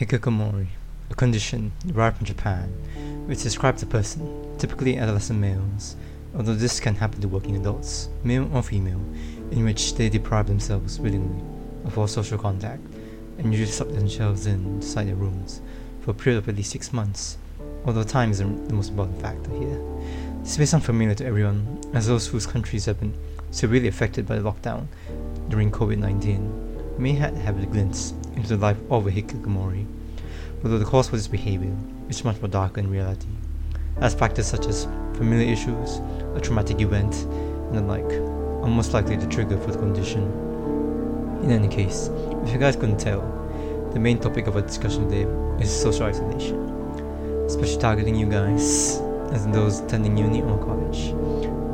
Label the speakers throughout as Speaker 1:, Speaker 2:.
Speaker 1: Hikikomori, a condition derived from Japan, which describes a person, typically adolescent males, although this can happen to working adults, male or female, in which they deprive themselves willingly of all social contact and usually suck themselves inside their rooms for a period of at least six months, although time isn't the most important factor here. This may sound familiar to everyone, as those whose countries have been severely affected by the lockdown during COVID 19 may have a glimpse into the life of a hikikomori, although the cause for this behavior is much more darker in reality, as factors such as familiar issues, a traumatic event, and the like are most likely the trigger for the condition. In any case, if you guys couldn't tell, the main topic of our discussion today is social isolation, especially targeting you guys, as those attending uni or college.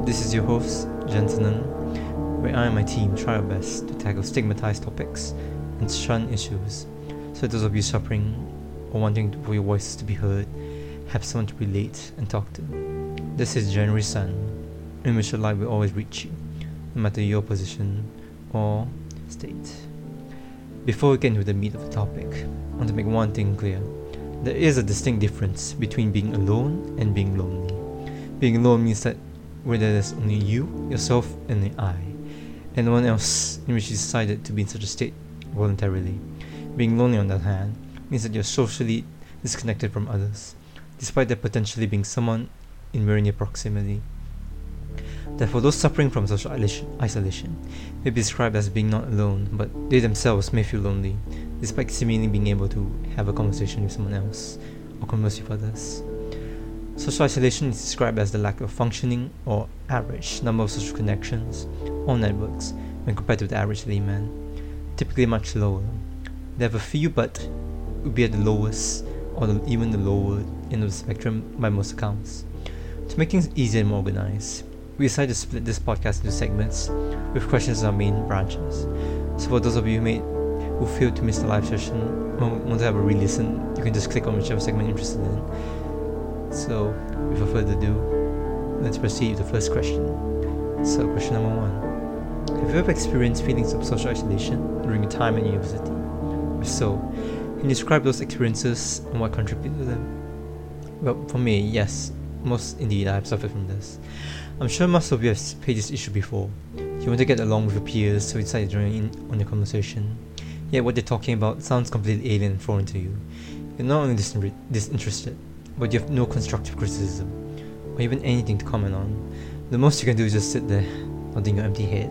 Speaker 1: This is your host, Jensen, where I and my team try our best to tackle stigmatized topics and shun issues, so those of you suffering or wanting for your voices to be heard have someone to relate and talk to. This is January Sun, in which the light will always reach you, no matter your position or state. Before we get into the meat of the topic, I want to make one thing clear. There is a distinct difference between being alone and being lonely. Being alone means that where there's only you, yourself, and the I, and no one else in which you decided to be in such a state voluntarily. Being lonely, on other hand, means that you're socially disconnected from others, despite there potentially being someone in very near proximity. Therefore, those suffering from social isolation may be described as being not alone, but they themselves may feel lonely, despite seemingly being able to have a conversation with someone else or converse with others. Social isolation is described as the lack of functioning or average number of social connections or networks when compared to the average layman, typically much lower. They have a few, but would be at the lowest or the, even the lower end of the spectrum by most accounts. To make things easier and more organized, we decided to split this podcast into segments with questions on our main branches. So for those of you who, made, who failed to miss the live session want to have a re-listen, you can just click on whichever segment you're interested in. So without further ado, let's proceed with the first question. So question number one. Have you ever experienced feelings of social isolation during your time at university? If so, can you describe those experiences and what contributed to them? Well, for me, yes, most indeed I have suffered from this. I'm sure most of you have faced this issue before. You want to get along with your peers, so you decide to join in on the conversation. Yet what they're talking about sounds completely alien and foreign to you. You're not only disinterested, but you have no constructive criticism, or even anything to comment on. The most you can do is just sit there, nodding your empty head,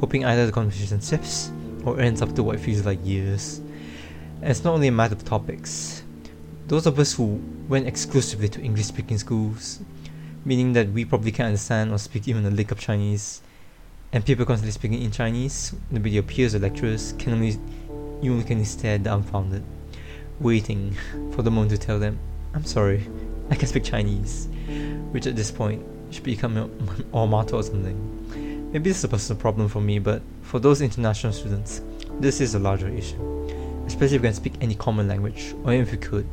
Speaker 1: hoping either the conversation sips or ends up to what feels like years. And it's not only a matter of topics. Those of us who went exclusively to English speaking schools meaning that we probably can't understand or speak even a lick of Chinese, and people constantly speaking in Chinese, your peers or lecturers can only you only can stare dumbfounded, waiting for the moment to tell them, "I'm sorry, I can speak Chinese," which at this point should become an motto or something. Maybe this is a personal problem for me, but for those international students, this is a larger issue, especially if you can speak any common language, or even if you could,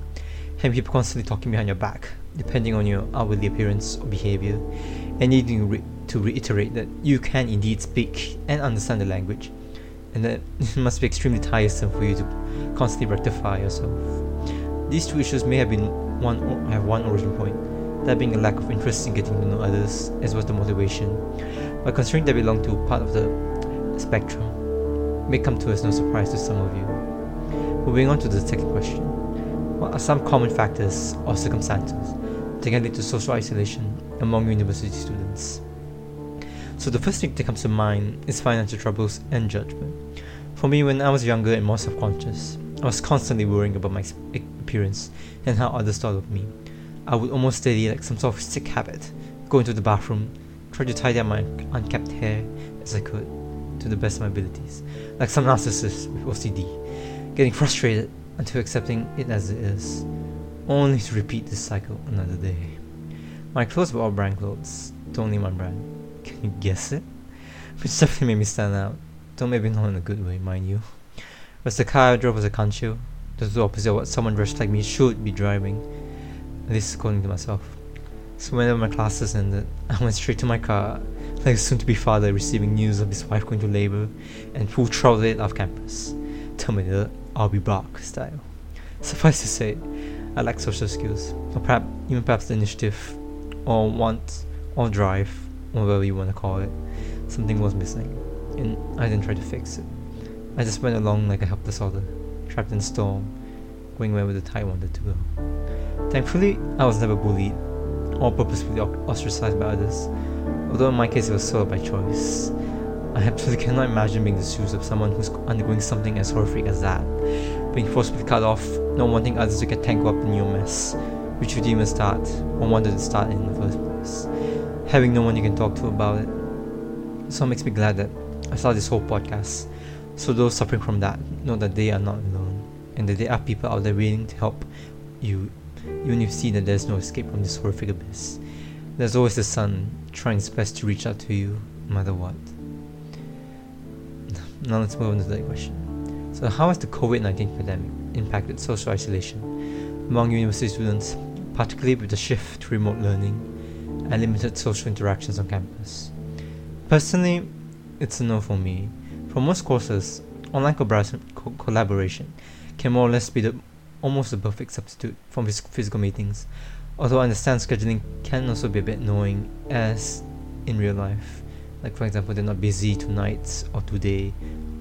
Speaker 1: having people constantly talking behind your back depending on your outwardly appearance or behavior, and needing re- to reiterate that you can indeed speak and understand the language, and that it must be extremely tiresome for you to constantly rectify yourself. These two issues may have been one or have one origin point, that being a lack of interest in getting to know others, as was the motivation. But considering they belong to part of the spectrum, may come to as no surprise to some of you. Moving on to the second question. What are some common factors or circumstances that can lead to social isolation among university students. So the first thing that comes to mind is financial troubles and judgment. For me, when I was younger and more self-conscious, I was constantly worrying about my appearance and how others thought of me. I would almost steady like some sort of sick habit, go into the bathroom, try to tidy up my unkept hair as I could, to the best of my abilities, like some narcissist with OCD, getting frustrated until accepting it as it is only to repeat this cycle another day. My clothes were all brand clothes, only one brand. Can you guess it? Which definitely made me stand out, though maybe not in a good way, mind you. Car I drove was a Kancil, the opposite of what someone dressed like me should be driving, at least according to myself. So whenever my classes ended, I went straight to my car, like a soon-to-be father receiving news of his wife going to labor, and full throttled it off campus. Terminator, I'll be back style. Suffice to say, I lack social skills, or perhaps even perhaps the initiative, or want, or drive, whatever you want to call it. Something was missing, and I didn't try to fix it. I just went along like a helpless otter, trapped in storm, going wherever the tide wanted to go. Thankfully, I was never bullied or purposefully ostracized by others, although in my case it was sort of by choice. I absolutely cannot imagine being the shoes of someone who's undergoing something as horrific as that, being forcibly cut off, not wanting others to get tangled up in your mess, which you didn't even start or wanted to start in the first place, having no one you can talk to about it. So it makes me glad that I started this whole podcast, so those suffering from that know that they are not alone, and that there are people out there willing to help you even if you see that there's no escape from this horrific abyss. There's always the sun trying its best to reach out to you, no matter what. Now let's move on to the question. So, how has the COVID 19 pandemic impacted social isolation among university students, particularly with the shift to remote learning and limited social interactions on campus? Personally, it's a no for me. For most courses, online collaboration can more or less be the almost the perfect substitute for physical meetings, although I understand scheduling can also be a bit annoying as in real life. Like, for example, they're not busy tonight or today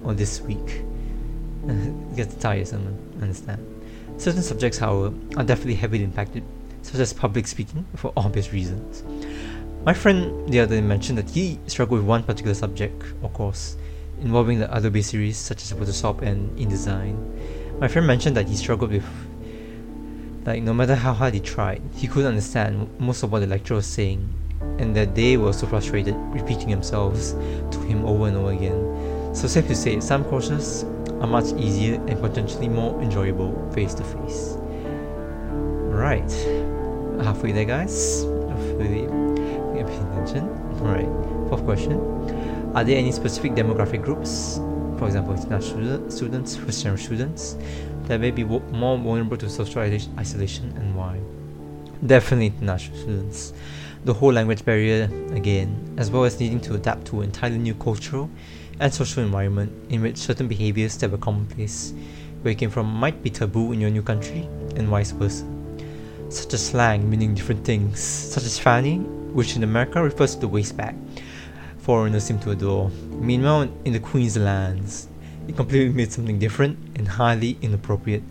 Speaker 1: or this week. it gets tiresome, understand. Certain subjects, however, are definitely heavily impacted, such as public speaking, for obvious reasons. My friend the other day mentioned that he struggled with one particular subject or course involving the Adobe series, such as Photoshop and InDesign my friend mentioned that he struggled with like no matter how hard he tried, he couldn't understand most of what the lecturer was saying, and that they were so frustrated, repeating themselves to him over and over again. So safe to say, some courses are much easier and potentially more enjoyable face to face. Right, halfway there, guys. Hopefully, paying attention. Right, fourth question: Are there any specific demographic groups for example, international students, Western students, that may be more vulnerable to social isolation and why? Definitely international students. The whole language barrier, again, as well as needing to adapt to an entirely new cultural and social environment in which certain behaviors that were commonplace where you came from might be taboo in your new country, and vice versa. Such as slang meaning different things, such as fanny, which in America refers to the waist bag, foreigners seem to adore. Meanwhile, in the Queenslands, it completely made something different and highly inappropriate,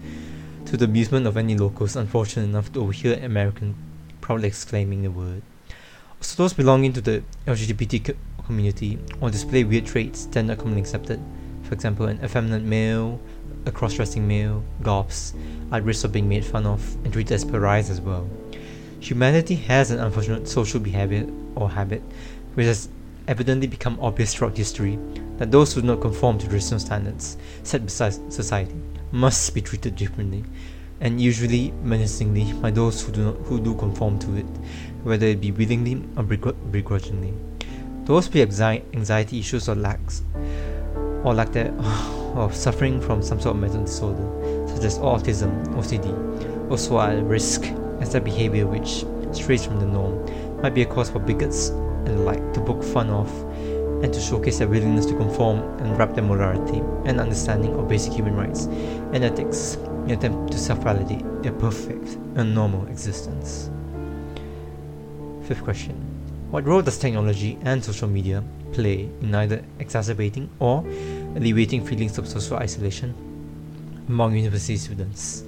Speaker 1: to the amusement of any locals unfortunate enough to overhear American proudly exclaiming the word. Also, those belonging to the LGBT community or display weird traits then not commonly accepted. For example, an effeminate male, a cross-dressing male, goths, are at risk of being made fun of and treated as pariahs as well. Humanity has an unfortunate social behavior or habit which has evidently become obvious throughout history that those who do not conform to traditional standards set by society must be treated differently, and usually menacingly by those who do not who do conform to it, whether it be willingly or begrudgingly. Those with anxiety issues or lacks or lack that of suffering from some sort of mental disorder, such as autism, OCD, also are at risk as their behavior which strays from the norm might be a cause for bigots Uh, like to poke fun of and to showcase their willingness to conform and wrap their morality and understanding of basic human rights and ethics in attempt to self-validate their perfect and normal existence. Fifth question. What role does technology and social media play in either exacerbating or alleviating feelings of social isolation among university students?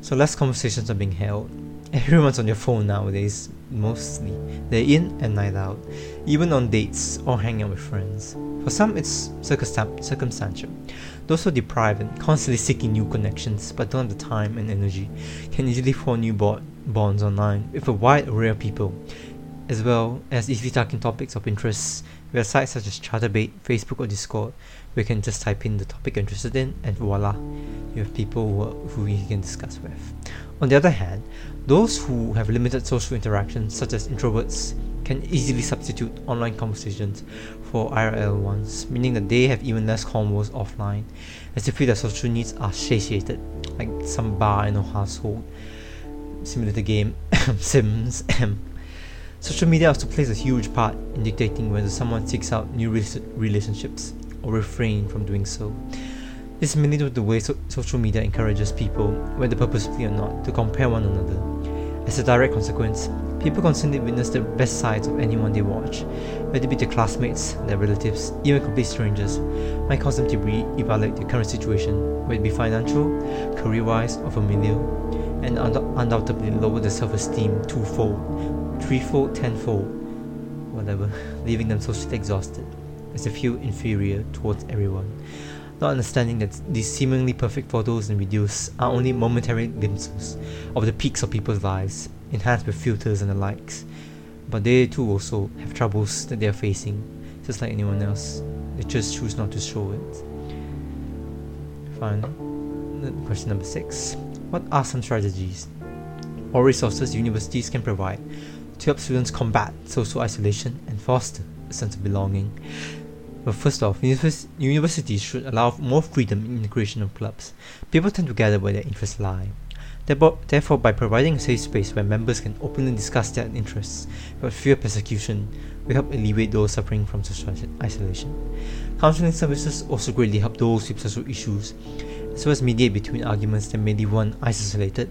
Speaker 1: So less conversations are being held. Everyone's on your phone nowadays, mostly. They're in and night out, even on dates or hanging out with friends. For some, it's circumstantial. Those who are deprived and constantly seeking new connections but don't have the time and energy can easily form new bonds online with a wide array of people, as well as easily talking topics of interest via sites such as Chaturbate, Facebook, or Discord, where you can just type in the topic you're interested in and voila, you have people who, are, who you can discuss with. On the other hand, those who have limited social interactions, such as introverts, can easily substitute online conversations for IRL ones, meaning that they have even less convos offline, as they feel their social needs are satiated, like some bar in a household, similar to the game Sims. Social media also plays a huge part in dictating whether someone seeks out new relationships or refrain from doing so. Is mainly due to the way so- social media encourages people, whether purposefully or not, to compare one another. As a direct consequence, people constantly witness the best sides of anyone they watch, whether it be their classmates, their relatives, even complete strangers, might cause them to re-evaluate their current situation, whether it be financial, career-wise, or familial, and und- undoubtedly lower their self-esteem twofold, threefold, tenfold, whatever, leaving them socially exhausted, as they feel inferior towards everyone. Not understanding that these seemingly perfect photos and videos are only momentary glimpses of the peaks of people's lives, enhanced with filters and the likes. But they too also have troubles that they are facing, just like anyone else. They just choose not to show it. Finally, question number six. What are some strategies or resources universities can provide to help students combat social isolation and foster a sense of belonging? Well, first off, univers- universities should allow more freedom in the creation of clubs. People tend to gather where their interests lie. Therefore, by providing a safe space where members can openly discuss their interests without fear persecution, we help alleviate those suffering from social isolation. Counseling services also greatly help those with social issues, as well as mediate between arguments that may leave one isolated,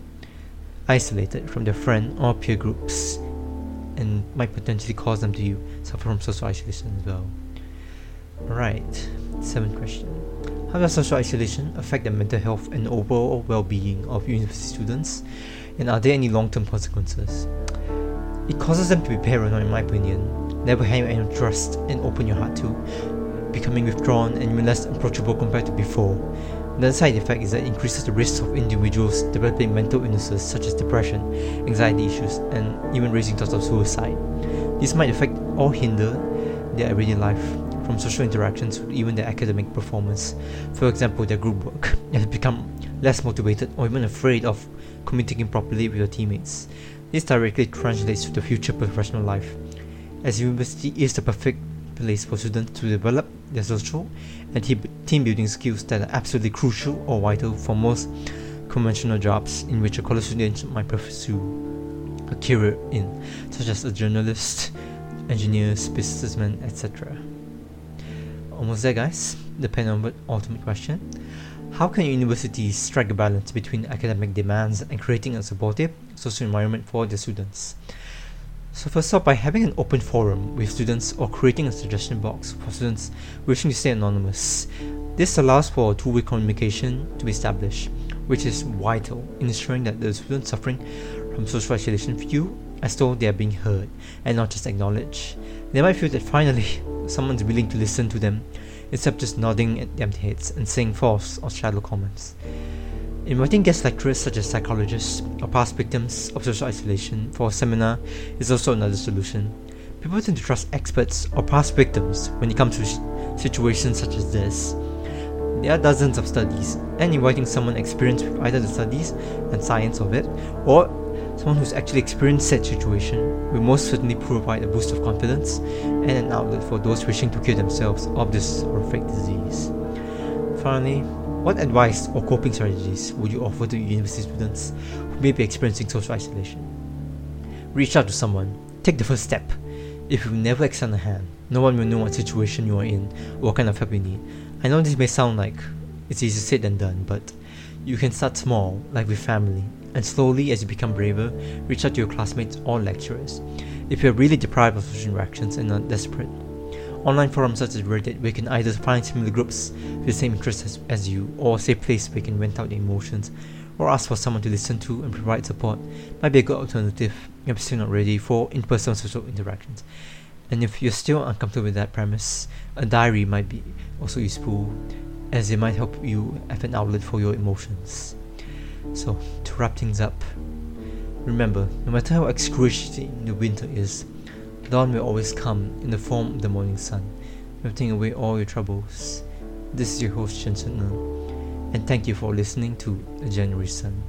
Speaker 1: isolated from their friend or peer groups, and might potentially cause them to suffer from social isolation as well. Alright, seventh question. How does social isolation affect the mental health and overall well being of university students? And are there any long term consequences? It causes them to be paranoid, in my opinion, never having any trust and open your heart to, becoming withdrawn and less approachable compared to before. The side effect is that it increases the risk of individuals developing mental illnesses such as depression, anxiety issues, and even raising thoughts of suicide. This might affect or hinder their everyday life, from social interactions to even their academic performance. For example, their group work has become less motivated or even afraid of communicating properly with their teammates. This directly translates to the future professional life, as university is the perfect place for students to develop their social and team building skills that are absolutely crucial or vital for most conventional jobs in which a college student might pursue a career in, such as a journalist, engineers, businessmen, etc almost there guys. The penultimate ultimate question. How can universities strike a balance between academic demands and creating a supportive social environment for their students? So first off by having an open forum with students or creating a suggestion box for students wishing to stay anonymous this allows for two-way communication to be established which is vital in ensuring that the students suffering from social isolation feel as though they are being heard and not just acknowledged. They might feel that finally someone's willing to listen to them instead of just nodding at empty heads and saying false or shallow comments. Inviting guest lecturers such as psychologists or past victims of social isolation for a seminar is also another solution. People tend to trust experts or past victims when it comes to situations such as this. There are dozens of studies, and inviting someone experienced with either the studies and science of it or Someone who's actually experienced said situation will most certainly provide a boost of confidence and an outlet for those wishing to cure themselves of this horrific disease. Finally, what advice or coping strategies would you offer to university students who may be experiencing social isolation? Reach out to someone. Take the first step. If you never extend a hand, no one will know what situation you are in or what kind of help you need. I know this may sound like it's easier said than done, but you can start small, like with family, and slowly, as you become braver, reach out to your classmates or lecturers. If you're really deprived of social interactions and are desperate, online forums such as Reddit, where you can either find similar groups with the same interests as, as you, or a safe place where you can vent out your emotions, or ask for someone to listen to and provide support, might be a good alternative if you're still not ready for in person social interactions. And if you're still uncomfortable with that premise, a diary might be also useful as it might help you have an outlet for your emotions. So, to wrap things up, remember no matter how excruciating the winter is, dawn will always come in the form of the morning sun, melting away all your troubles. This is your host, Chen Chen and thank you for listening to The January Sun.